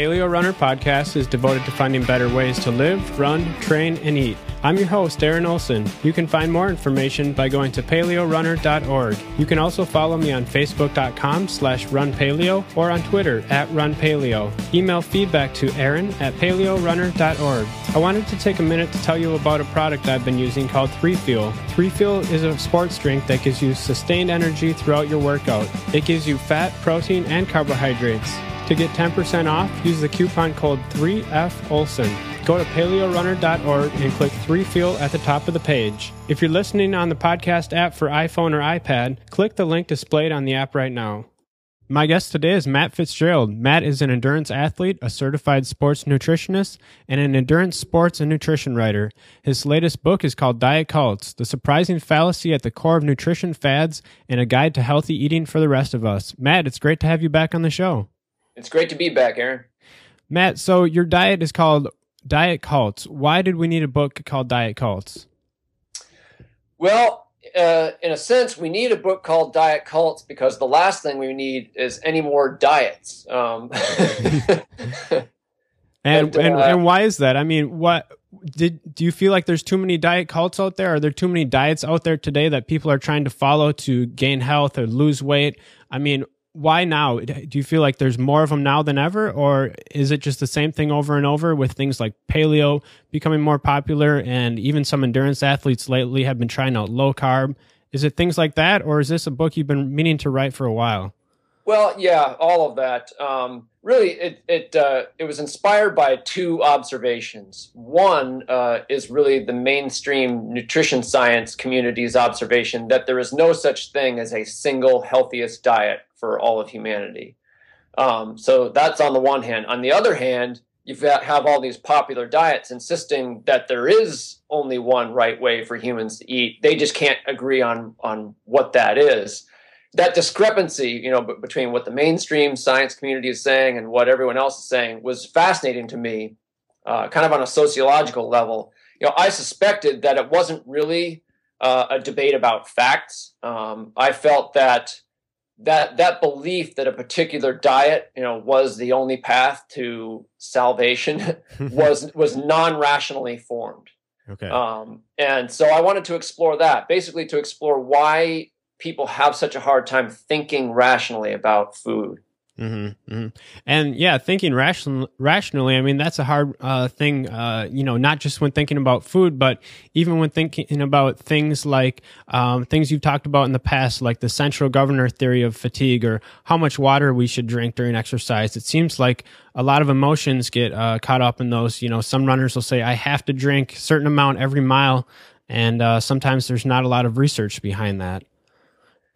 Paleo Runner podcast is devoted to finding better ways to live, run, train, and eat. I'm your host, Aaron Olson. You can find more information by going to paleorunner.org. You can also follow me on facebook.com slash runpaleo or on Twitter at runpaleo. Email feedback to aaron at paleorunner.org. I wanted to take a minute to tell you about a product I've been using called 3Fuel. 3Fuel is a sports drink that gives you sustained energy throughout your workout. It gives you fat, protein, and carbohydrates. To get 10% off, use the coupon code 3FOLSON. Go to paleorunner.org and click 3Fuel at the top of the page. If you're listening on the podcast app for iPhone or iPad, click the link displayed on the app right now. My guest today is Matt Fitzgerald. Matt is an endurance athlete, a certified sports nutritionist, and an endurance sports and nutrition writer. His latest book is called Diet Cults The Surprising Fallacy at the Core of Nutrition Fads and a Guide to Healthy Eating for the Rest of Us. Matt, it's great to have you back on the show. It's great to be back, Aaron. Matt, so your diet is called Diet Cults. Why did we need a book called Diet Cults? Well, uh, in a sense, we need a book called Diet Cults because the last thing we need is any more diets. Um, and, and, uh, and why is that? I mean, what did do you feel like there's too many diet cults out there? Are there too many diets out there today that people are trying to follow to gain health or lose weight? I mean, why now? Do you feel like there's more of them now than ever, or is it just the same thing over and over with things like paleo becoming more popular, and even some endurance athletes lately have been trying out low carb? Is it things like that, or is this a book you've been meaning to write for a while? Well, yeah, all of that. Um, really, it it uh, it was inspired by two observations. One uh, is really the mainstream nutrition science community's observation that there is no such thing as a single healthiest diet for all of humanity. Um, so that's on the one hand. On the other hand, you have all these popular diets insisting that there is only one right way for humans to eat. They just can't agree on on what that is. That discrepancy, you know, between what the mainstream science community is saying and what everyone else is saying was fascinating to me, uh, kind of on a sociological level. You know, I suspected that it wasn't really uh, a debate about facts. Um, I felt that that that belief that a particular diet you know was the only path to salvation was was non-rationally formed okay um, and so i wanted to explore that basically to explore why people have such a hard time thinking rationally about food Mm-hmm, mm-hmm. And yeah, thinking ration, rationally, I mean, that's a hard uh, thing, uh, you know, not just when thinking about food, but even when thinking about things like um, things you've talked about in the past, like the central governor theory of fatigue or how much water we should drink during exercise. It seems like a lot of emotions get uh, caught up in those. You know, some runners will say, I have to drink a certain amount every mile. And uh, sometimes there's not a lot of research behind that.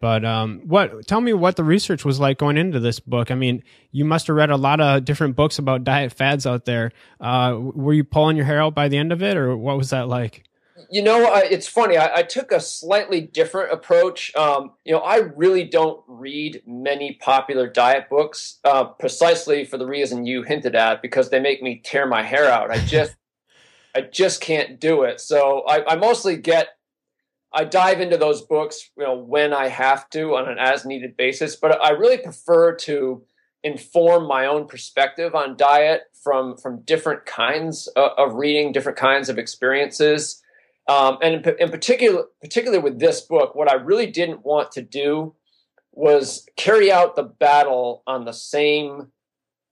But um, what? Tell me what the research was like going into this book. I mean, you must have read a lot of different books about diet fads out there. Uh, were you pulling your hair out by the end of it, or what was that like? You know, I, it's funny. I, I, took a slightly different approach. Um, you know, I really don't read many popular diet books, uh, precisely for the reason you hinted at, because they make me tear my hair out. I just, I just can't do it. So I, I mostly get I dive into those books, you know, when I have to on an as needed basis, but I really prefer to inform my own perspective on diet from from different kinds of, of reading, different kinds of experiences. Um, and in, in particular, particularly with this book, what I really didn't want to do was carry out the battle on the same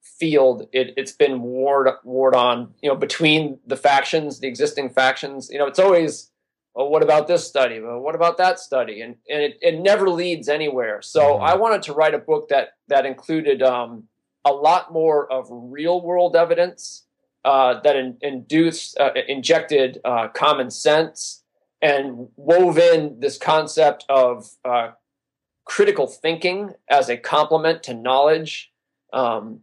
field it, has been warred warred on, you know, between the factions, the existing factions. You know, it's always well, what about this study? Well, what about that study? And and it, it never leads anywhere. So mm-hmm. I wanted to write a book that that included um, a lot more of real world evidence uh, that in, induced uh, injected uh, common sense and wove in this concept of uh, critical thinking as a complement to knowledge. Um,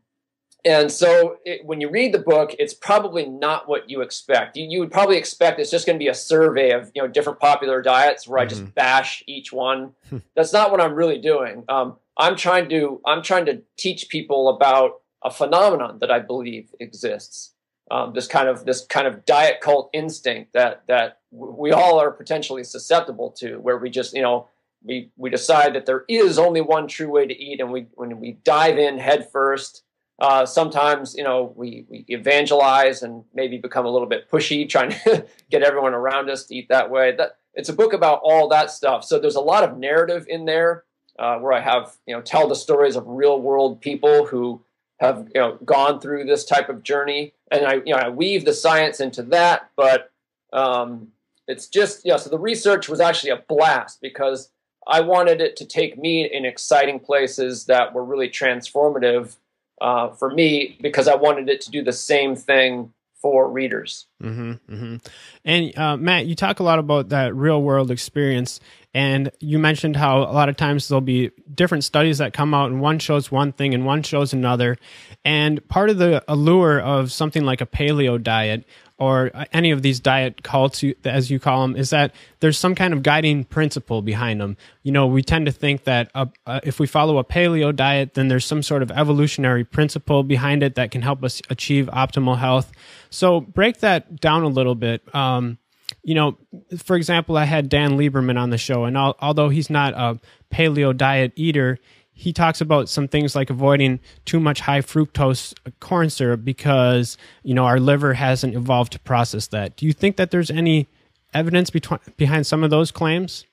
and so it, when you read the book, it's probably not what you expect. You, you would probably expect it's just going to be a survey of you know different popular diets where mm-hmm. I just mm-hmm. bash each one. That's not what I'm really doing. Um, I'm trying to I'm trying to teach people about a phenomenon that I believe exists. Um, this kind of this kind of diet cult instinct that that we all are potentially susceptible to, where we just you know we we decide that there is only one true way to eat, and we when we dive in headfirst first Uh, sometimes, you know, we, we evangelize and maybe become a little bit pushy, trying to get everyone around us to eat that way. That it's a book about all that stuff. So there's a lot of narrative in there uh, where I have, you know, tell the stories of real world people who have, you know, gone through this type of journey, and I, you know, I weave the science into that. But um, it's just, you know, so the research was actually a blast because I wanted it to take me in exciting places that were really transformative uh, for me because I wanted it to do the same thing for readers. Mm-hmm, mm-hmm. And uh, Matt, you talk a lot about that real world experience, and you mentioned how a lot of times there'll be different studies that come out, and one shows one thing and one shows another. And part of the allure of something like a paleo diet or any of these diet cults, as you call them, is that there's some kind of guiding principle behind them. You know, we tend to think that uh, uh, if we follow a paleo diet, then there's some sort of evolutionary principle behind it that can help us achieve optimal health. So break that down a little bit. Um, you know, for example, I had Dan Lieberman on the show, and al- although he's not a paleo diet eater, he talks about some things like avoiding too much high fructose corn syrup because you know our liver hasn't evolved to process that. Do you think that there's any evidence between, behind some of those claims?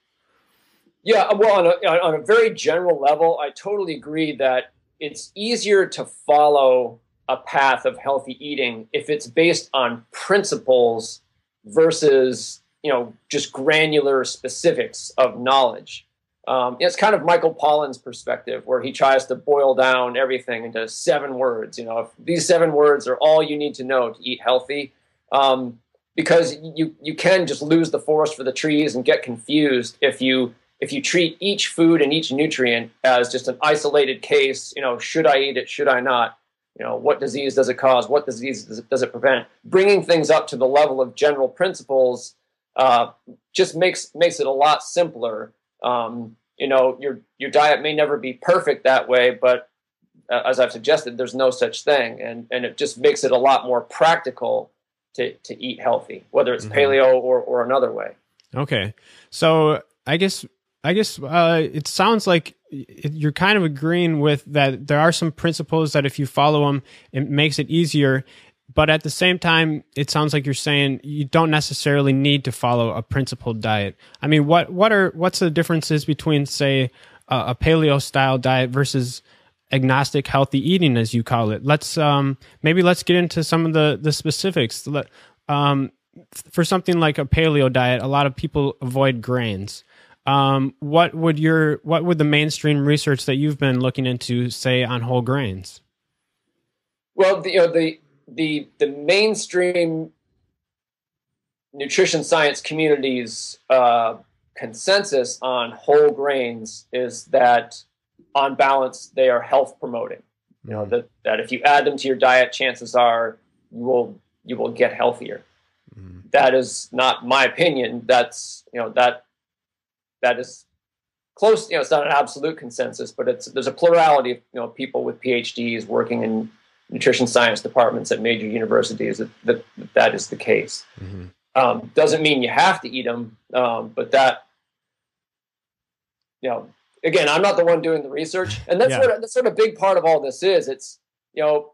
Yeah, uh, well, on a, on a very general level, I totally agree that it's easier to follow a path of healthy eating if it's based on principles versus you know just granular specifics of knowledge. Um, it's kind of Michael Pollan's perspective, where he tries to boil down everything into seven words. You know, if these seven words are all you need to know to eat healthy, um, because you you can just lose the forest for the trees and get confused if you if you treat each food and each nutrient as just an isolated case. You know, should I eat it? Should I not? You know, what disease does it cause? What disease does it, does it prevent? Bringing things up to the level of general principles uh, just makes makes it a lot simpler um, you know, your your diet may never be perfect that way, but uh, as I've suggested, there's no such thing, and and it just makes it a lot more practical to to eat healthy, whether it's mm-hmm. paleo or or another way. Okay, so I guess I guess uh, it sounds like you're kind of agreeing with that. There are some principles that if you follow them, it makes it easier but at the same time, it sounds like you're saying you don't necessarily need to follow a principled diet. I mean, what what are what's the differences between, say, a, a paleo style diet versus agnostic healthy eating, as you call it? Let's um, maybe let's get into some of the the specifics. Let, um, for something like a paleo diet, a lot of people avoid grains. Um, what would your what would the mainstream research that you've been looking into say on whole grains? Well, the, you know, the the the mainstream nutrition science community's uh, consensus on whole grains is that on balance they are health promoting you know mm-hmm. that, that if you add them to your diet chances are you will you will get healthier mm. that is not my opinion that's you know that that is close you know it's not an absolute consensus but it's there's a plurality of you know people with phds working in nutrition science departments at major universities that that, that is the case. Mm-hmm. Um, doesn't mean you have to eat them, um, but that you know, again, I'm not the one doing the research, and that's yeah. what that's sort of a big part of all this is. It's you know,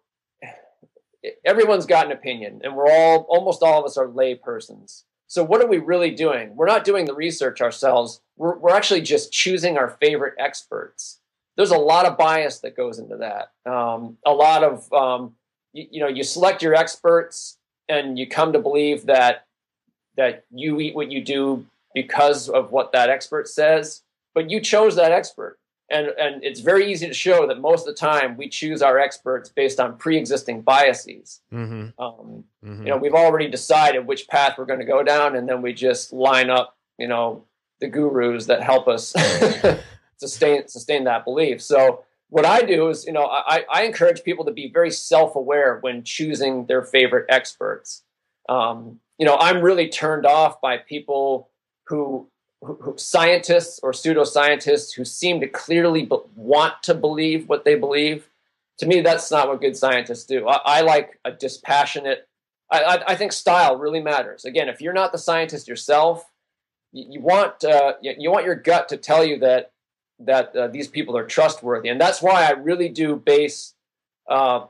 everyone's got an opinion, and we're all almost all of us are lay persons. So what are we really doing? We're not doing the research ourselves. We're, we're actually just choosing our favorite experts there's a lot of bias that goes into that. Um, a lot of um, you, you, know, you select your experts, and you come to believe that that you eat what you do because of what that expert says, but you chose that expert. And, and it's very easy to show that most of the time we choose our experts based on pre-existing biases. Mm-hmm. Um, mm-hmm. You know, we've already decided which path we're going to go down, and then we just line up, you know, the gurus that help us sustain sustain that belief. So what I do is, you know, I, I encourage people to be very self-aware when choosing their favorite experts. Um, you know, I'm really turned off by people who, who, who scientists or pseudoscientists who seem to clearly be- want to believe what they believe. To me, that's not what good scientists do. I, I like a dispassionate. I, I, think style really matters. Again, if you're not the scientist yourself, you, you want uh, you want your gut to tell you that that uh, these people are trustworthy, and that's why I really do base uh,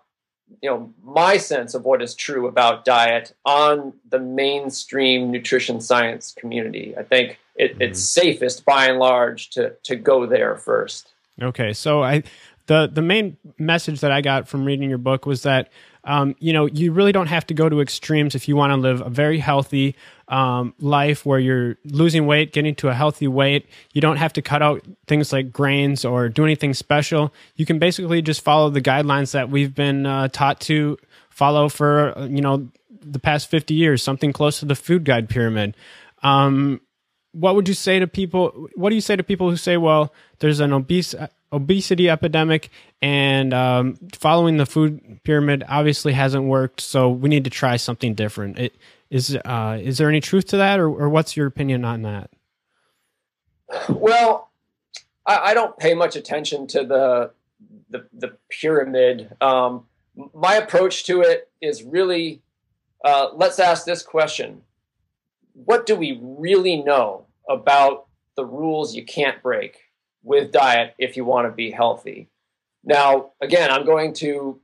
you know my sense of what is true about diet on the mainstream nutrition science community. I think it, mm-hmm. it's safest by and large to to go there first. Okay, so I the the main message that I got from reading your book was that um, you know you really don't have to go to extremes if you want to live a very healthy um, life where you're losing weight, getting to a healthy weight. You don't have to cut out things like grains or do anything special. You can basically just follow the guidelines that we've been uh, taught to follow for you know the past 50 years, something close to the food guide pyramid. Um, what would you say to people? What do you say to people who say, "Well, there's an obese obesity epidemic, and um, following the food pyramid obviously hasn't worked. So we need to try something different. It, is uh, is there any truth to that, or, or what's your opinion on that? Well, I, I don't pay much attention to the the, the pyramid. Um, my approach to it is really uh, let's ask this question: What do we really know about the rules you can't break? with diet if you want to be healthy. Now, again, I'm going to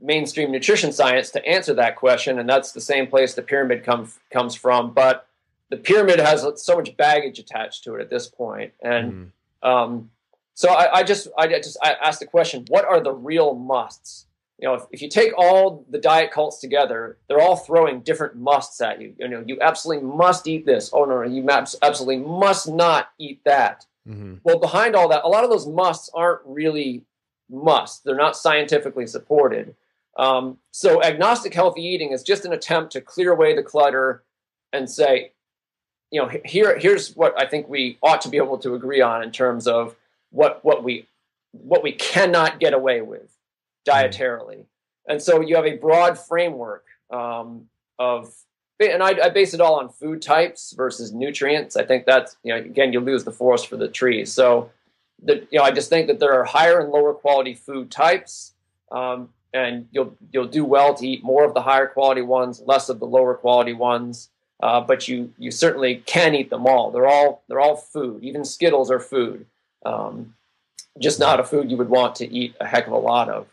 mainstream nutrition science to answer that question, and that's the same place the pyramid comes comes from. But the pyramid has so much baggage attached to it at this point, and mm. um, so I, I, just I just I asked the question: What are the real musts? You know, if, if you take all the diet cults together, they're all throwing different musts at you. You know, you absolutely must eat this. Oh no, no you absolutely must not eat that. Mm-hmm. Well, behind all that, a lot of those musts aren't really musts. They're not scientifically supported. Um, so agnostic healthy eating is just an attempt to clear away the clutter and say, you know, here here's what I think we ought to be able to agree on in terms of what what we what we cannot get away with dietarily. And so you have a broad framework um, of and I, I, base it all on food types versus nutrients. I think that's you know again you lose the forest for the trees. So you know I just think that there are higher and lower quality food types, um, and you'll you'll do well to eat more of the higher quality ones, less of the lower quality ones. Uh, but you you certainly can eat them all. They're all they're all food. Even Skittles are food, um, just not a food you would want to eat a heck of a lot of.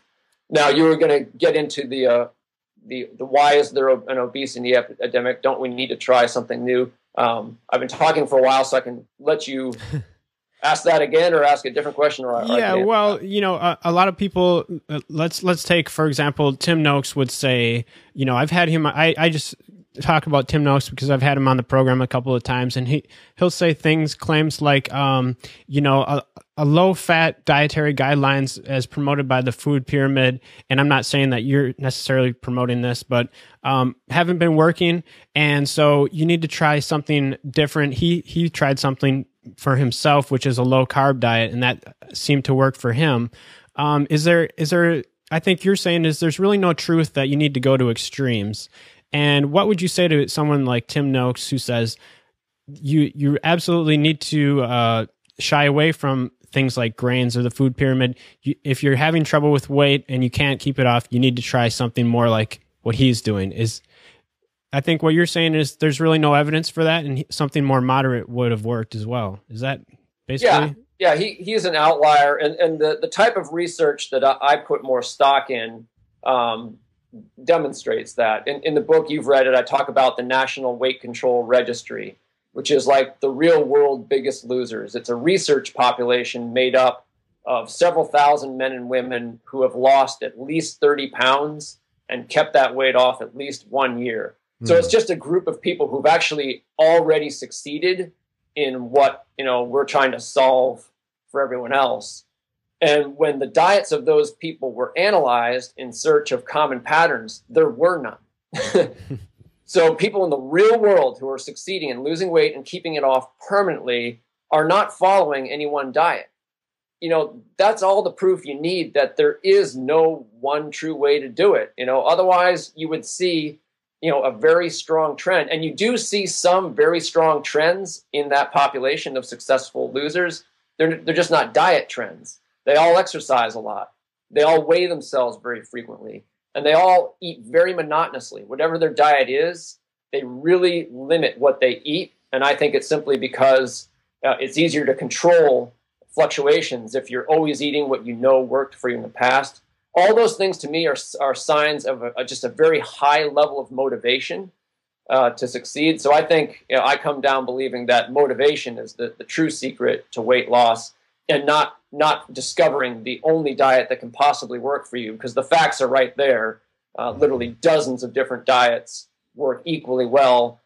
Now you were going to get into the uh, the, the why is there an obesity epidemic? Don't we need to try something new? Um, I've been talking for a while, so I can let you ask that again or ask a different question. Or yeah, well, you know, a, a, lot of people. Uh, let's let's take for example, Tim Noakes would say, you know, I've had him. I I just talk about Tim Noakes because I've had him on the program a couple of times, and he he'll say things, claims like, um, you know, a, a low fat dietary guidelines as promoted by the food pyramid. And I'm not saying that you're necessarily promoting this, but um, haven't been working, and so you need to try something different. He he tried something for himself, which is a low carb diet, and that seemed to work for him. Um, is there is there I think you're saying is there's really no truth that you need to go to extremes. And what would you say to someone like Tim Noakes who says you you absolutely need to uh, shy away from things like grains or the food pyramid? You, if you're having trouble with weight and you can't keep it off, you need to try something more like what he's doing. Is I think what you're saying is there's really no evidence for that, and something more moderate would have worked as well. Is that basically? Yeah, yeah. He he's an outlier, and and the the type of research that I, I put more stock in um, demonstrates that. In, in the book, you've read it, I talk about the National Weight Control Registry, which is like the real world biggest losers. It's a research population made up of several thousand men and women who have lost at least 30 pounds and kept that weight off at least one year. Mm. So it's hmm. just a group of people who've actually already succeeded in what, you know, we're trying to solve for everyone else. And when the diets of those people were analyzed in search of common patterns, there were none. so people in the real world who are succeeding in losing weight and keeping it off permanently are not following any one diet. You know, that's all the proof you need that there is no one true way to do it. You know, otherwise you would see, you know, a very strong trend. And you do see some very strong trends in that population of successful losers. They're, they're just not diet trends they all exercise a lot. They all weigh themselves very frequently. And they all eat very monotonously. Whatever their diet is, they really limit what they eat. And I think it's simply because uh, it's easier to control fluctuations if you're always eating what you know worked for you in the past. all those things to me are, are signs of a, just a very high level of motivation uh, to succeed. So I think you know, I come down believing that motivation is the, the true secret to weight loss and not not discovering the only diet that can possibly work for you because the facts are right there. Uh, literally dozens of different diets work equally well.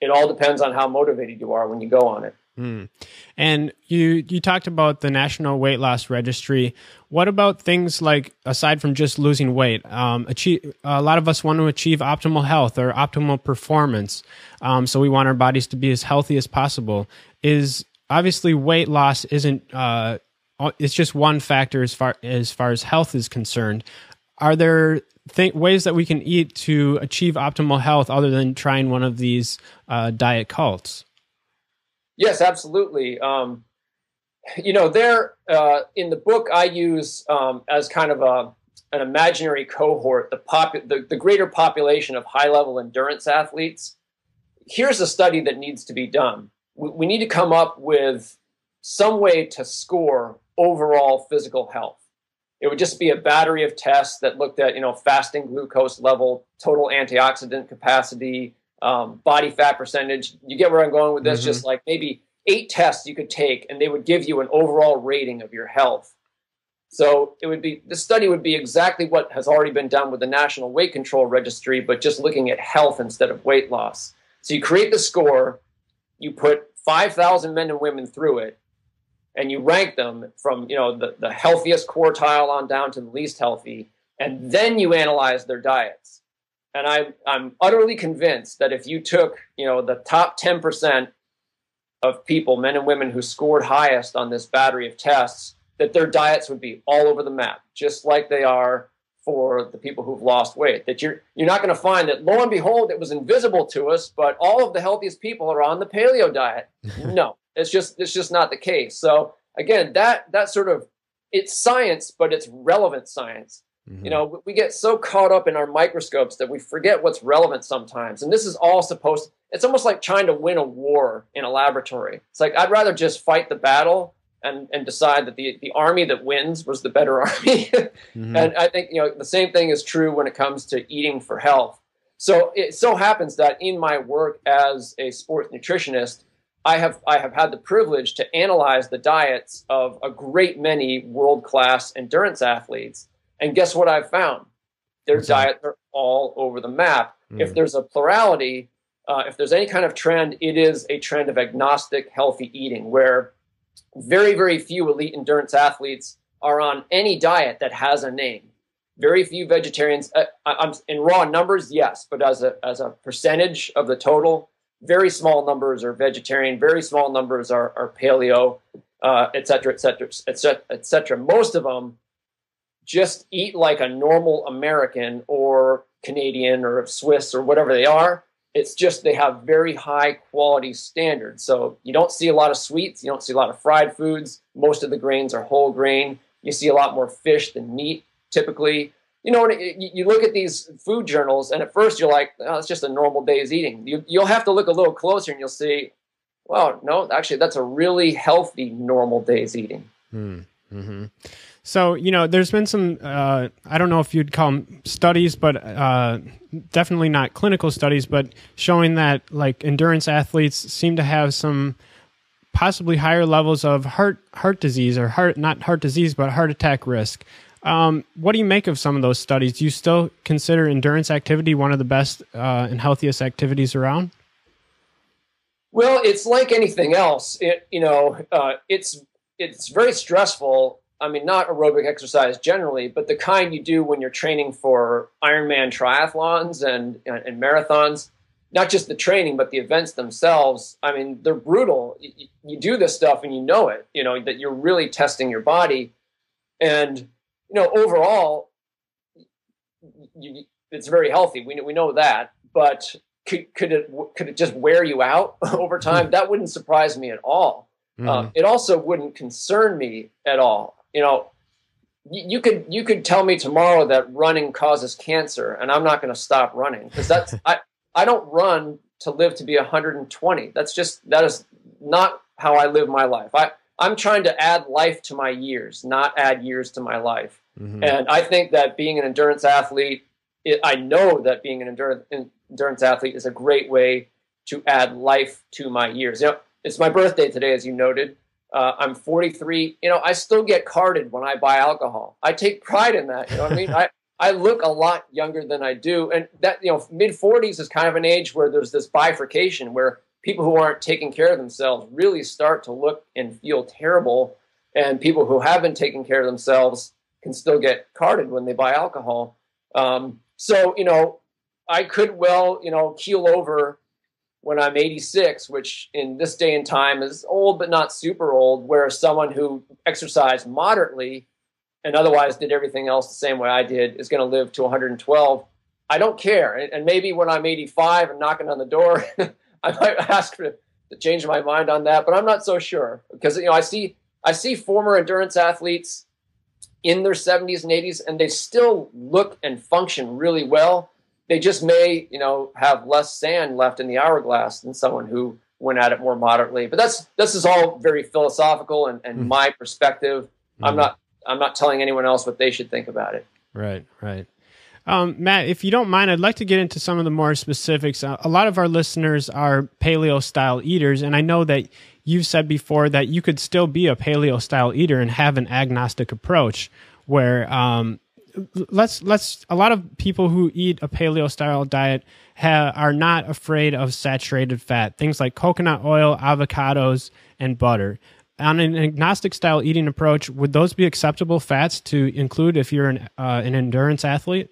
It all depends on how motivated you are when you go on it. Mm. And you you talked about the National Weight Loss Registry. What about things like aside from just losing weight? Um, achieve a lot of us want to achieve optimal health or optimal performance. Um, so we want our bodies to be as healthy as possible. Is obviously weight loss isn't uh, it's just one factor as far as far as health is concerned. Are there th- ways that we can eat to achieve optimal health other than trying one of these uh, diet cults? Yes, absolutely. Um, you know, there uh, in the book, I use um, as kind of a an imaginary cohort the, the, the greater population of high level endurance athletes. Here's a study that needs to be done. We, we need to come up with some way to score overall physical health. It would just be a battery of tests that looked at, you know, fasting glucose level, total antioxidant capacity, um, body fat percentage. You get where I'm going with this? Mm-hmm. Just like maybe eight tests you could take, and they would give you an overall rating of your health. So it would be the study would be exactly what has already been done with the National Weight Control Registry, but just looking at health instead of weight loss. So you create the score, you put 5,000 men and women through it, and you rank them from you know the, the healthiest quartile on down to the least healthy, and then you analyze their diets. And I, I'm utterly convinced that if you took you know the top 10% of people, men and women who scored highest on this battery of tests, that their diets would be all over the map, just like they are for the people who've lost weight. That you're you're not going to find that lo and behold it was invisible to us, but all of the healthiest people are on the paleo diet. no, it's just it's just not the case. So again, that that sort of it's science, but it's relevant science. Mm-hmm. You know, we get so caught up in our microscopes that we forget what's relevant sometimes. And this is all supposed it's almost like trying to win a war in a laboratory. It's like I'd rather just fight the battle and, and decide that the, the army that wins was the better army. mm-hmm. And I think you know the same thing is true when it comes to eating for health. So it so happens that in my work as a sports nutritionist, I have I have had the privilege to analyze the diets of a great many world class endurance athletes, and guess what I've found? Their diets are all over the map. Mm. If there's a plurality, uh, if there's any kind of trend, it is a trend of agnostic healthy eating, where very very few elite endurance athletes are on any diet that has a name. Very few vegetarians. Uh, I'm in raw numbers, yes, but as a as a percentage of the total, very small numbers are vegetarian, very small numbers are, are paleo, uh, et cetera, et cetera, et cetera, et cetera. Most of them just eat like a normal American or Canadian or Swiss or whatever they are. It's just they have very high quality standards. So you don't see a lot of sweets, you don't see a lot of fried foods. Most of the grains are whole grain. You see a lot more fish than meat typically you know, you look at these food journals, and at first you're like, oh, it's just a normal day's eating. You, you'll have to look a little closer, and you'll see, well, no, actually, that's a really healthy normal day's eating. Hmm. Mm-hmm. So, you know, there's been some, uh, I don't know if you'd call them studies, but uh, definitely not clinical studies, but showing that like endurance athletes seem to have some possibly higher levels of heart heart disease or heart not heart disease but heart attack risk. Um, what do you make of some of those studies? Do you still consider endurance activity one of the best uh, and healthiest activities around? Well, it's like anything else. It you know, uh, it's it's very stressful. I mean, not aerobic exercise generally, but the kind you do when you're training for Ironman triathlons and and marathons. Not just the training, but the events themselves. I mean, they're brutal. You, you do this stuff and you know it. You know that you're really testing your body, and you know, overall, you, it's very healthy. We we know that, but could could it could it just wear you out over time? Hmm. that wouldn't surprise me at all. Mm. Um, it also wouldn't concern me at all. You know, you, could you could tell me tomorrow that running causes cancer, and I'm not going to stop running because that's I I don't run to live to be 120. That's just that is not how I live my life. I I'm trying to add life to my years, not add years to my life. Mm-hmm. And I think that being an endurance athlete, it, I know that being an endurance, endurance athlete is a great way to add life to my years. You know, it's my birthday today, as you noted. Uh, I'm 43. You know, I still get carded when I buy alcohol. I take pride in that. You know what I mean? I, I look a lot younger than I do. And that, you know, mid 40s is kind of an age where there's this bifurcation where people who aren't taking care of themselves really start to look and feel terrible. And people who have been taking care of themselves can still get carded when they buy alcohol. Um, so, you know, I could well, you know, keel over when I'm 86, which in this day and time is old but not super old, whereas someone who exercised moderately and otherwise did everything else the same way I did is going to live to 112. I don't care. And maybe when I'm 85 and knocking on the door, I might ask to, to change my mind on that, but I'm not so sure because you know I see I see former endurance athletes in their 70s and 80s and they still look and function really well. They just may, you know, have less sand left in the hourglass than someone who went at it more moderately. But that's this is all very philosophical and, and mm-hmm. my perspective. Mm-hmm. I'm not I'm not telling anyone else what they should think about it. Right, right. Um, Matt, if you don't mind, I'd like to get into some of the more specifics. Uh, a lot of our listeners are paleo style eaters, and I know that you've said before that you could still be a paleo style eater and have an agnostic approach where um, let's let's a lot of people who eat a paleo style diet ha, are not afraid of saturated fat. Things like coconut oil avocados and butter. On an agnostic style eating approach would those be acceptable fats to include if you're an, uh, an endurance athlete?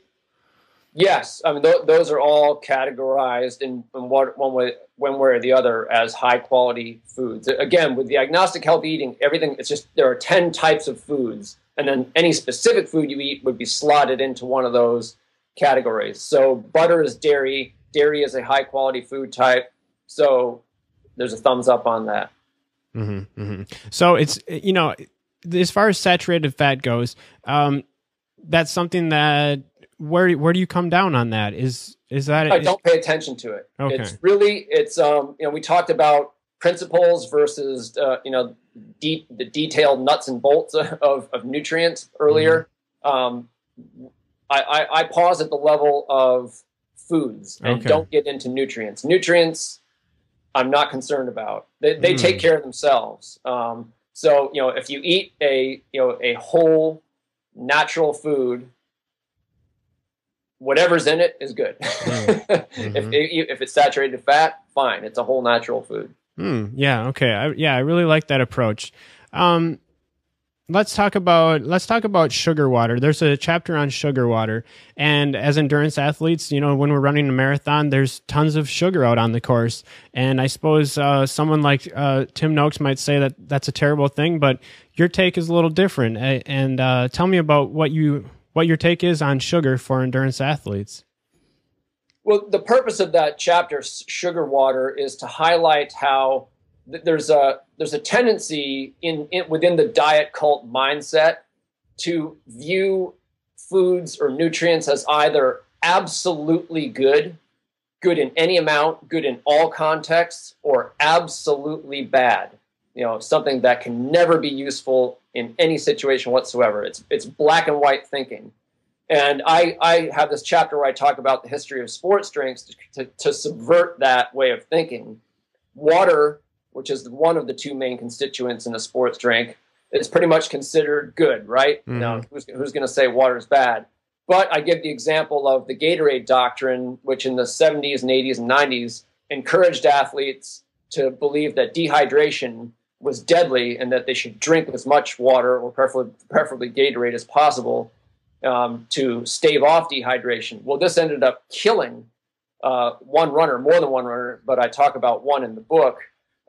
Yes, I mean th- those are all categorized in, in one, one way, one way or the other as high quality foods. Again, with the agnostic healthy eating, everything it's just there are ten types of foods, and then any specific food you eat would be slotted into one of those categories. So butter is dairy, dairy is a high quality food type. So there's a thumbs up on that. Mm-hmm, mm-hmm. So it's you know as far as saturated fat goes, um, that's something that where where do you come down on that? Is is that I don't pay attention to it. Okay. It's really it's um you know we talked about principles versus uh, you know deep the detailed nuts and bolts of, of nutrients earlier. Mm-hmm. Um, I, I, I pause at the level of foods and okay. don't get into nutrients. Nutrients I'm not concerned about. They, they mm. take care of themselves. Um, so you know if you eat a you know a whole natural food whatever's in it is good. Mm-hmm. if, if it's saturated fat, fine. It's a whole natural food. Mm, yeah. Okay. I, yeah, I really like that approach. Um, let's talk about let's talk about sugar water. There's a chapter on sugar water, and as endurance athletes, you know, when we're running a marathon, there's tons of sugar out on the course, and I suppose uh, someone like uh, Tim Noakes might say that that's a terrible thing, but your take is a little different. And uh, tell me about what you what your take is on sugar for endurance athletes. Well, the purpose of that chapter, sugar water, is to highlight how th- there's a there's a tendency in, in within the diet cult mindset to view foods or nutrients as either absolutely good, good in any amount, good in all contexts, or absolutely bad. You know, something that can never be useful in any situation whatsoever. It's it's black and white thinking. And I, I have this chapter where I talk about the history of sports drinks to, to, to subvert that way of thinking. Water, which is one of the two main constituents in a sports drink, is pretty much considered good, right? Mm-hmm. Now, who's, who's going to say water is bad? But I give the example of the Gatorade doctrine, which in the 70s and 80s and 90s encouraged athletes to believe that dehydration was deadly and that they should drink as much water or preferably, preferably Gatorade as possible um, to stave off dehydration. Well, this ended up killing uh, one runner, more than one runner, but I talk about one in the book.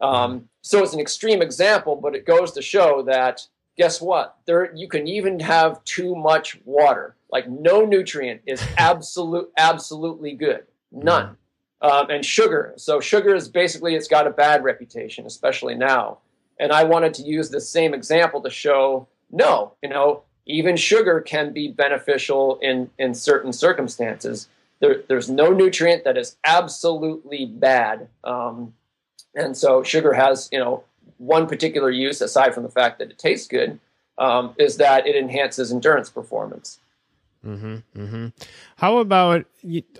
Um, so it's an extreme example, but it goes to show that guess what? There you can even have too much water. Like no nutrient is absolute absolutely good. None. Um, and sugar. So sugar is basically it's got a bad reputation, especially now. And I wanted to use the same example to show no, you know, even sugar can be beneficial in, in certain circumstances. There, there's no nutrient that is absolutely bad. Um, and so sugar has, you know, one particular use aside from the fact that it tastes good. um, is that it enhances endurance performance. Mm-hmm, mm-hmm. How about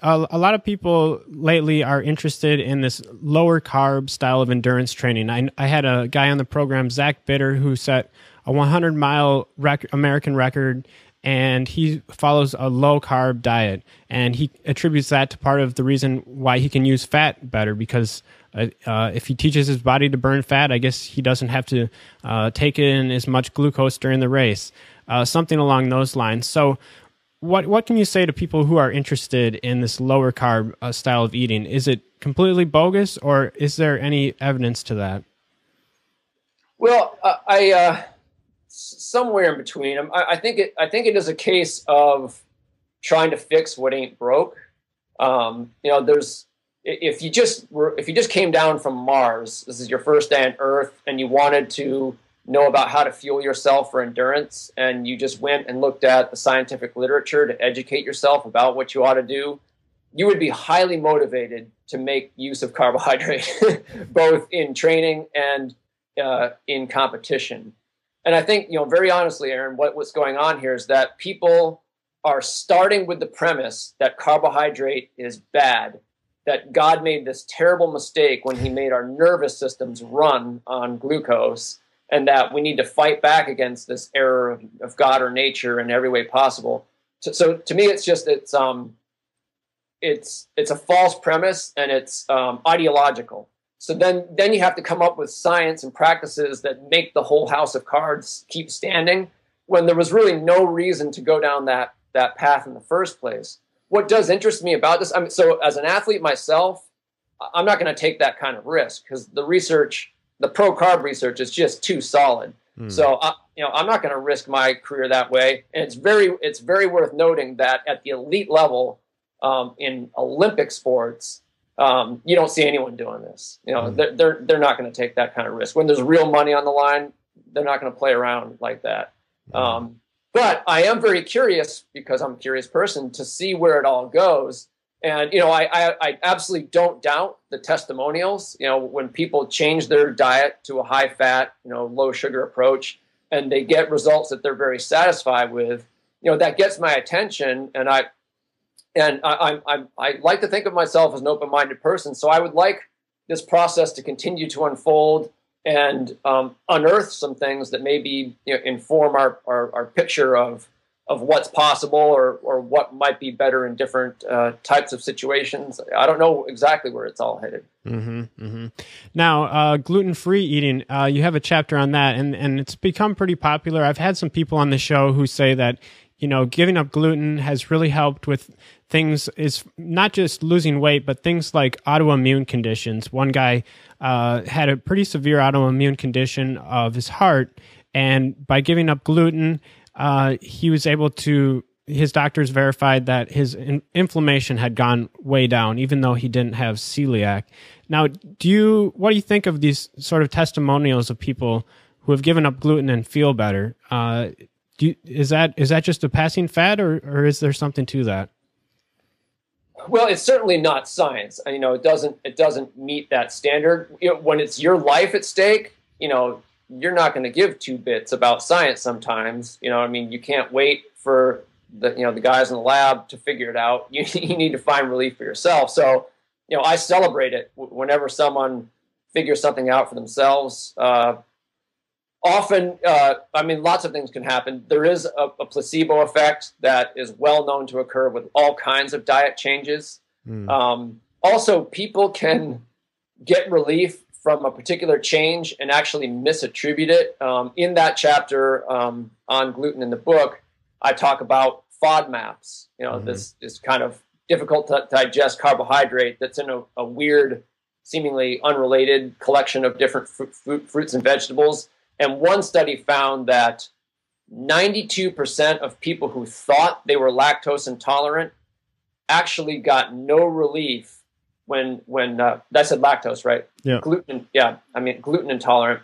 a, lot of people lately are interested in this lower carb style of endurance training? I, I had a guy on the program, Zach Bitter, who set a 100 mile rec- American record and he follows a low carb diet. And he attributes that to part of the reason why he can use fat better because uh, uh, if he teaches his body to burn fat i guess he doesn't have to uh, take in as much glucose during the race uh, something along those lines. So what what can you say to people who are interested in this lower carb uh, style of eating? Is it completely bogus or is there any evidence to that? Well i somewhere in between. I, I, think it. I think it is a case of trying to fix what ain't broke. Um, you know, there's if you just were if you just came down from Mars, this is your first day on Earth, and you wanted to know about how to fuel yourself for endurance, and you just went and looked at the scientific literature to educate yourself about what you ought to do, you would be highly motivated to make use of carbohydrate, both in training and uh, in competition. And I think, you know, very honestly, Aaron, what, what's going on here is that people are starting with the premise that carbohydrate is bad, that God made this terrible mistake when he made our nervous systems run on glucose, and that we need to fight back against this error of, of God or nature in every way possible. So, so, to me, it's just it's um, it's it's a false premise and it's um, ideological. So then, then you have to come up with science and practices that make the whole house of cards keep standing when there was really no reason to go down that, that path in the first place. What does interest me about this, I mean, so as an athlete myself, I'm not going to take that kind of risk because the research, the pro carb research is just too solid. Mm. So, I, you know, I'm not going to risk my career that way. And it's very, it's very worth noting that at the elite level um, in Olympic sports, um, you don't see anyone doing this. You know, mm-hmm. they're they're, they're not going to take that kind of risk when there's real money on the line. They're not going to play around like that. Mm-hmm. Um, but I am very curious because I'm a curious person to see where it all goes. And you know, I, I, I absolutely don't doubt the testimonials. You know, when people change their diet to a high fat, you know, low sugar approach, and they get results that they're very satisfied with, you know, that gets my attention. And I and I, I, I, like to think of myself as an open-minded person. So I would like this process to continue to unfold and um, unearth some things that maybe you know, inform our, our, our, picture of of what's possible or or what might be better in different uh, types of situations. I don't know exactly where it's all headed. Mm-hmm, mm-hmm. Now, uh, gluten-free eating, uh, you have a chapter on that, and and it's become pretty popular. I've had some people on the show who say that you know giving up gluten has really helped with things is not just losing weight, but things like autoimmune conditions. One guy uh, had a pretty severe autoimmune condition of his heart, and by giving up gluten, uh, he was able to. His doctors verified that his in- inflammation had gone way down, even though he didn't have celiac. Now, do you what do you think of these sort of testimonials of people who have given up gluten and feel better? Uh, you, is that is that just a passing fad, or or is there something to that? Well, it's certainly not science. You know, it doesn't it doesn't meet that standard. When it's your life at stake, you know, you're not going to give two bits about science. Sometimes, you know, I mean, you can't wait for the you know the guys in the lab to figure it out. You you need to find relief for yourself. So, you know, I celebrate it whenever someone figures something out for themselves. Uh, often, uh, I mean, lots of things can happen. There is a, a, placebo effect that is well known to occur with all kinds of diet changes. Mm. Um, also, people can get relief from a particular change and actually misattribute it. Um, in that chapter um, on gluten in the book, I talk about FODMAPs. You know, mm-hmm. this is kind of difficult to digest carbohydrate that's in a, a weird, seemingly unrelated collection of different fr- fruit, fruits and vegetables and one study found that 92% of people who thought they were lactose intolerant actually got no relief when when uh, I said lactose, right? Yeah. Gluten, yeah. I mean gluten intolerant.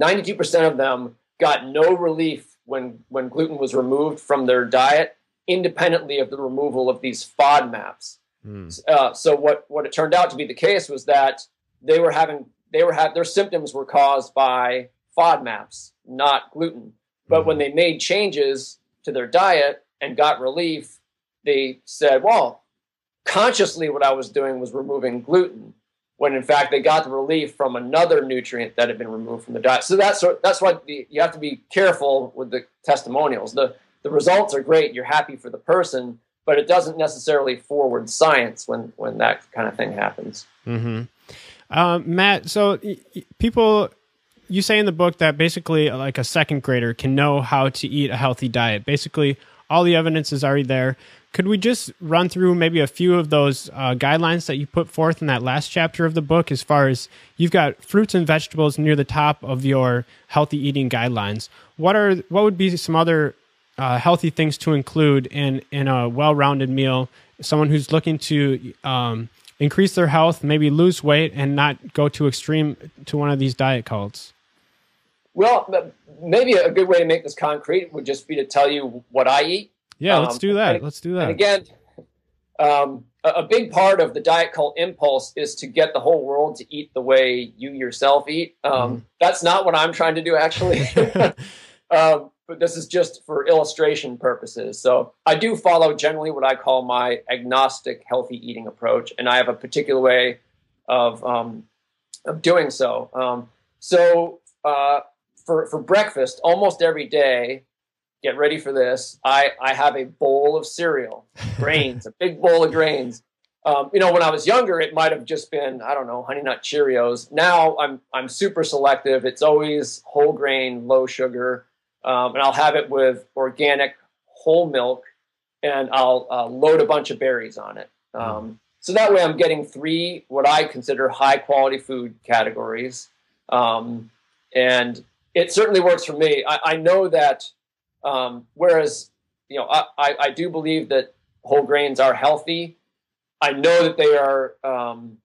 92% of them got no relief when when gluten was removed from their diet, independently of the removal of these FODMAPs. Mm. Uh, so what what it turned out to be the case was that they were having they were had their symptoms were caused by FODMAPs, not gluten. But mm-hmm. when they made changes to their diet and got relief, they said, well, consciously what I was doing was removing gluten, when in fact they got the relief from another nutrient that had been removed from the diet. So that's that's why you have to be careful with the testimonials. The the results are great, you're happy for the person, but it doesn't necessarily forward science when when that kind of thing happens. Mm-hmm. Um, Matt, so people you say in the book that basically like a second grader can know how to eat a healthy diet. Basically, all the evidence is already there. Could we just run through maybe a few of those uh, guidelines that you put forth in that last chapter of the book? As far as you've got fruits and vegetables near the top of your healthy eating guidelines, what are what would be some other uh, healthy things to include in in a well-rounded meal? Someone who's looking to um, increase their health, maybe lose weight, and not go too extreme to one of these diet cults. Well, maybe a good way to make this concrete would just be to tell you what I eat. Yeah, let's um, do that. And, let's do that. And again, um, a, a, big part of the diet cult impulse is to get the whole world to eat the way you yourself eat. Um, mm-hmm. That's not what I'm trying to do, actually. um, but this is just for illustration purposes. So I do follow generally what I call my agnostic healthy eating approach, and I have a particular way of um, of doing so. Um, so uh, for for breakfast almost every day. Get ready for this. I I have a bowl of cereal, grains, a big bowl of grains. Um, you know, when I was younger, it might have just been I don't know, Honey Nut Cheerios. Now I'm I'm super selective. It's always whole grain, low sugar, um, and I'll have it with organic whole milk, and I'll uh, load a bunch of berries on it. Um, so that way, I'm getting three what I consider high quality food categories, um, and it certainly works for me. I, I know that um, whereas you know I, I, I, do believe that whole grains are healthy. I know that they are um,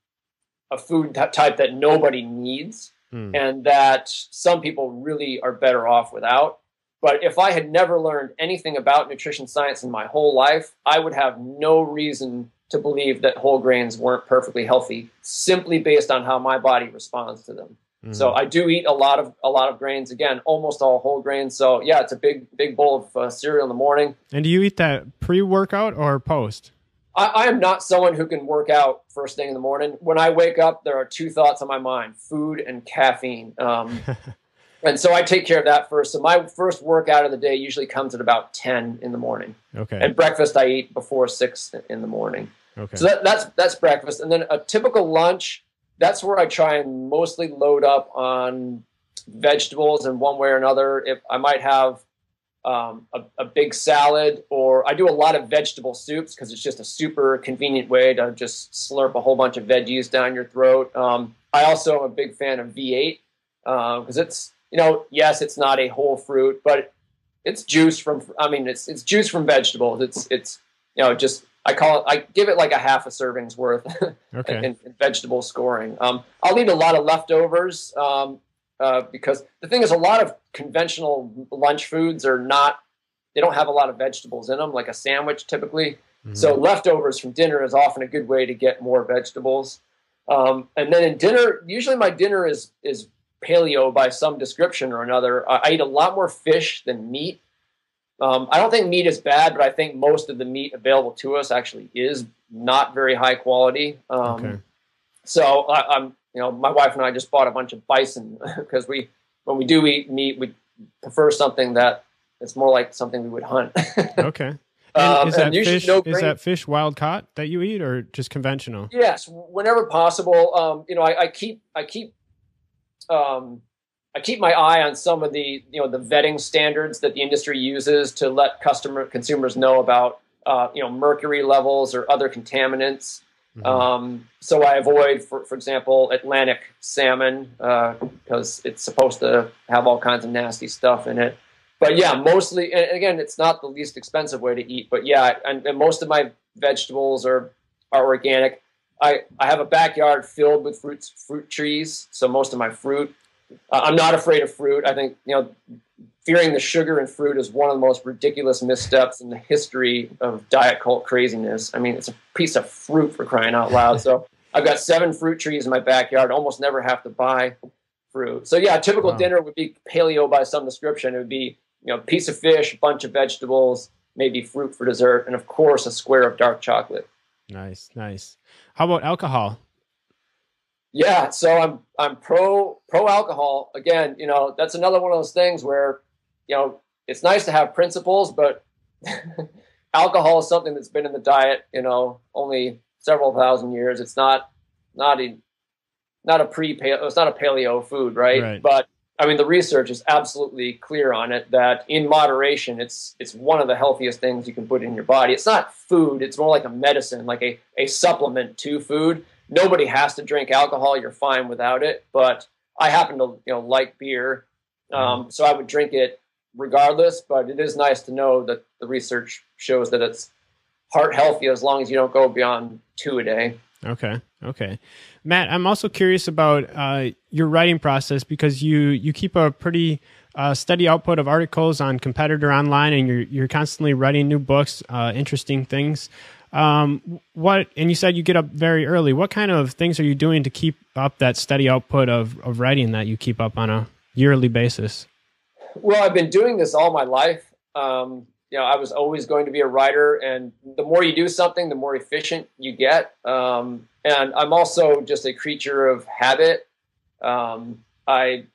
a food type that nobody needs, hmm. and that some people really are better off without. But if I had never learned anything about nutrition science in my whole life, I would have no reason to believe that whole grains weren't perfectly healthy simply based on how my body responds to them. Mm-hmm. So I do eat a lot of a lot of grains. Again, almost all whole grains. So yeah, it's a big big bowl of uh, cereal in the morning. And do you eat that pre workout or post? I, I, am not someone who can work out first thing in the morning. When I wake up, there are two thoughts on my mind: food and caffeine. Um, and so I take care of that first. So my first workout of the day usually comes at about ten in the morning. Okay. And breakfast I eat before six in the morning. Okay. So that, that's that's breakfast, and then a typical lunch that's where I try and mostly load up on vegetables in one way or another. If I might have um, a, a, big salad, or I do a lot of vegetable soups because it's just a super convenient way to just slurp a whole bunch of veggies down your throat. Um, I also am a big fan of V8 because uh, it's you know yes it's not a whole fruit, but it's juice from I mean it's it's juice from vegetables. It's it's you know just I call it. I give it like a half a serving's worth okay. in, in, vegetable scoring. Um, I'll eat a lot of leftovers um, uh, because the thing is, a lot of conventional lunch foods are not. They don't have a lot of vegetables in them, like a sandwich typically. Mm-hmm. So leftovers from dinner is often a good way to get more vegetables. Um, and then in dinner, usually my dinner is is paleo by some description or another. I, I eat a lot more fish than meat. Um, I don't think meat is bad, but I think most of the meat available to us actually is not very high quality. Um, okay. So I, am you know, my wife and I just bought a bunch of bison because we, when we do eat meat, we prefer something that it's more like something we would hunt. okay. Um, is, that fish, no is that fish wild caught that you eat, or just conventional? Yes, whenever possible. Um, you know, I, I, keep I keep um, I keep my eye on some of the you know the vetting standards that the industry uses to let customer consumers know about uh, you know mercury levels or other contaminants. Mm-hmm. Um, so I avoid, for, for example, Atlantic salmon because uh, it's supposed to have all kinds of nasty stuff in it. But yeah, mostly, and again, it's not the least expensive way to eat. But yeah, and, and most of my vegetables are are organic. I, I have a backyard filled with fruits, fruit trees, so most of my fruit uh, I'm not afraid of fruit. I think you know, fearing the sugar in fruit is one of the most ridiculous missteps in the history of diet cult craziness. I mean, it's a piece of fruit for crying out loud. So I've got seven fruit trees in my backyard. Almost never have to buy fruit. So yeah, a typical wow. dinner would be paleo by some description. It would be you know, a piece of fish, a bunch of vegetables, maybe fruit for dessert, and of course a square of dark chocolate. Nice, nice. How about alcohol? Yeah, so I'm I'm pro pro alcohol. Again, you know, that's another one of those things where, you know, it's nice to have principles, but alcohol is something that's been in the diet, you know, only several thousand years. It's not not a not a pre it's not a paleo food, right? Right. But I mean, the research is absolutely clear on it that in moderation, it's it's one of the healthiest things you can put in your body. It's not food; it's more like a medicine, like a a supplement to food. Nobody has to drink alcohol; you're fine without it. But I happen to you know like beer, um, so I would drink it regardless. But it is nice to know that the research shows that it's heart healthy as long as you don't go beyond two a day. Okay. Okay. Matt, I'm also curious about uh, your writing process because you you keep a pretty uh, steady output of articles on Competitor Online, and you're you're constantly writing new books, uh, interesting things. Um, what and you said you get up very early. What kind of things are you doing to keep up that steady output of of writing that you keep up on a yearly basis? Well, I've been doing this all my life. Um, you know, I was always going to be a writer, and the more you do something, the more efficient you get. Um, and I'm also just a creature of habit. Um, I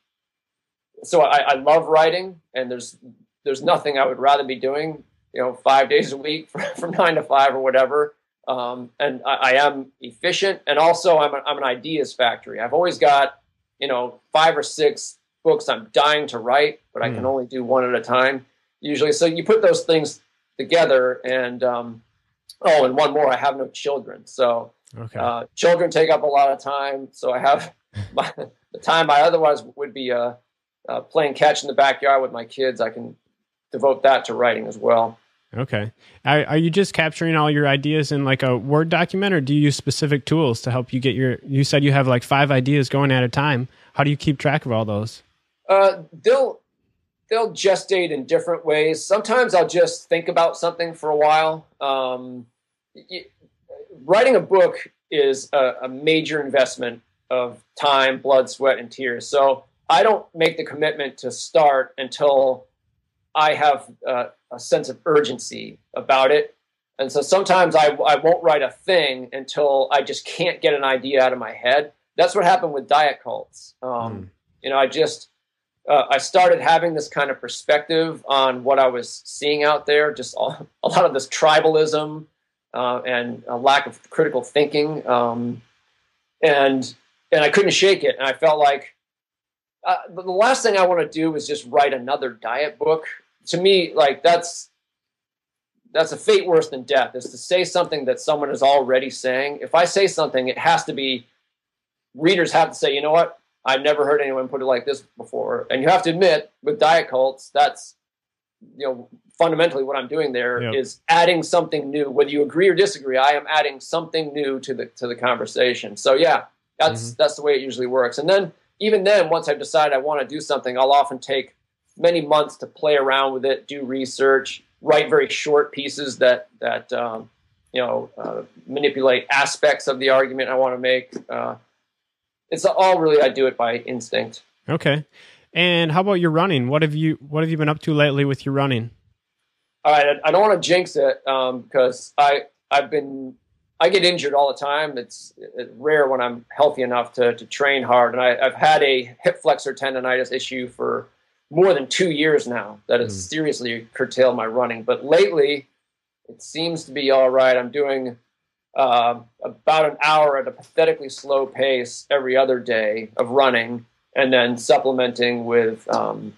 so I, I, love writing, and there's there's nothing I would rather be doing. You know, five days a week from nine to five or whatever. Um, and I, I, am efficient, and also I'm, a, I'm an ideas factory. I've always got you know five or six books I'm dying to write, but mm. I can hmm. only do one at a time usually. So you put those things together, and um, oh, and one more, I have no children, so okay. uh, children take up a lot of time. So I have my, the time I otherwise would be uh, uh, playing catch in the backyard with my kids. I can devote that to writing as well. Okay. Are, are, you just capturing all your ideas in like a Word document, or do you use specific tools to help you get your? You said you have like five ideas going at a time. How do you keep track of all those? Uh, they'll they'll gestate in different ways. Sometimes I'll just think about something for a while. Um, writing a book is a, a, major investment of time, blood, sweat, and tears. So I don't make the commitment to start until I have uh, a sense of urgency about it. And so sometimes I, I won't write a thing until I just can't get an idea out of my head. That's what happened with diet cults. Um, mm. You know, I just uh, I started having this kind of perspective on what I was seeing out there, just all, a lot of this tribalism uh, and a lack of critical thinking, um, and and I couldn't shake it. And I felt like uh, the last thing I want to do is just write another diet book. To me, like that's that's a fate worse than death. Is to say something that someone is already saying. If I say something, it has to be readers have to say, you know what, I've never heard anyone put it like this before. And you have to admit, with diet cults, that's you know fundamentally what I'm doing there yep. is adding something new. Whether you agree or disagree, I am adding something new to the to the conversation. So yeah, that's mm-hmm. that's the way it usually works. And then even then, once I've decided I want to do something, I'll often take many months to play around with it, do research, write very short pieces that that um, you know uh, manipulate aspects of the argument I want to make. Uh, it's all really I do it by instinct. Okay. And how about your running? What have you What have you been up to lately with your running? All right, I don't want to jinx it um, because I I've been I get injured all the time. It's, it's rare when I'm healthy enough to, to train hard, and I, have had a hip flexor tendonitis issue for more than two years now that has mm. seriously curtailed my running. But lately, it seems to be all right. I'm doing uh, about an hour at a pathetically slow pace every other day of running, and then supplementing with um,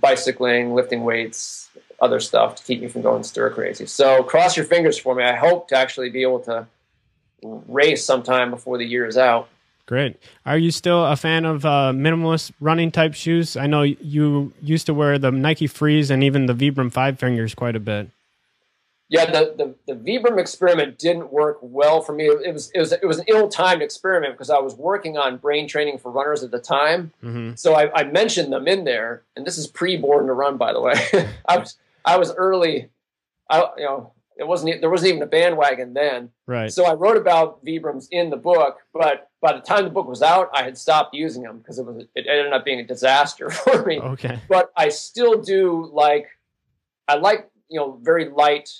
bicycling, lifting weights, other stuff to keep me from going stir crazy. So cross your fingers for me. I hope to actually be able to race sometime before the year is out. Great. Are you still a fan of uh, minimalist running type shoes? I know you used to wear the Nike Frees and even the Vibram Five Fingers quite a bit yeah, the, the, the Vibram experiment didn't work well for me. It was it was it was an ill-timed experiment because I was working on brain training for runners at the time. Mm-hmm. So I, I, mentioned them in there, and this is pre-born to run, by the way. I was I was early. I you know it wasn't there wasn't even a bandwagon then. Right. So I wrote about Vibrams in the book, but by the time the book was out, I had stopped using them because it was it ended up being a disaster for me. Okay. But I still do like I like you know very light,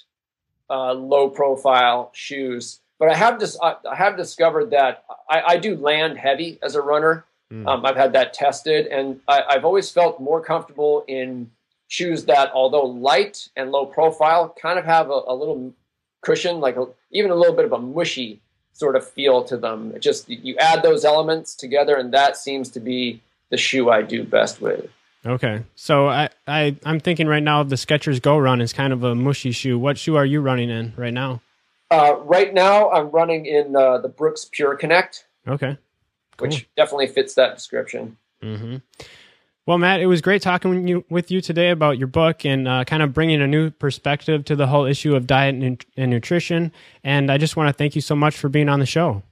uh, low profile shoes. But I have just I, I have discovered that I, I, do land heavy as a runner. Mm. Um, I've had that tested, and I, I've always felt more comfortable in shoes that, although light and low profile, kind of have a, a little cushion, like a, even a little bit of a mushy sort of feel to them. It just you add those elements together, and that seems to be the shoe I do best with. Okay, so I, I I'm thinking right now the Skechers Go Run is kind of a mushy shoe. What shoe are you running in right now? Uh, right now, I'm running in uh, the Brooks Pure Connect. Okay, cool. which definitely fits that description. Mm-hmm. Well, Matt, it was great talking with you, with you today about your book and uh, kind of bringing a new perspective to the whole issue of diet and, and nutrition. And I just want to thank you so much for being on the show.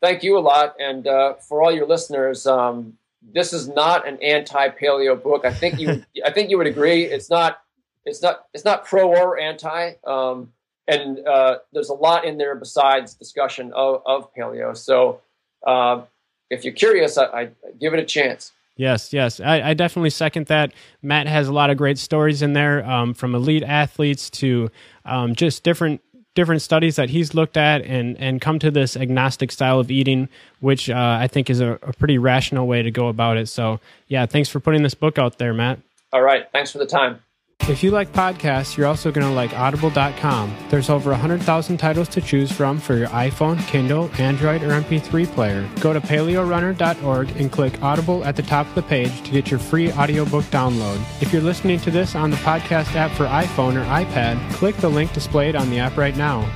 Thank you a lot. And uh, for all your listeners, um, this is not an anti-paleo book. I think you, I think you would agree. It's not, it's not, it's not pro or anti. Um, and uh, there's a lot in there besides discussion of, of paleo. So uh, if you're curious, I, I give it a chance. Yes, yes, I, I, definitely second that. Matt has a lot of great stories in there, um, from elite athletes to um, just different different studies that he's looked at, and and come to this agnostic style of eating, which uh, I think is a, a pretty rational way to go about it. So, yeah, thanks for putting this book out there, Matt. All right, thanks for the time. If you like podcasts, you're also going to like audible.com. There's over 100,000 titles to choose from for your iPhone, Kindle, Android, or MP3 player. Go to paleorunner.org and click Audible at the top of the page to get your free audiobook download. If you're listening to this on the podcast app for iPhone or iPad, click the link displayed on the app right now.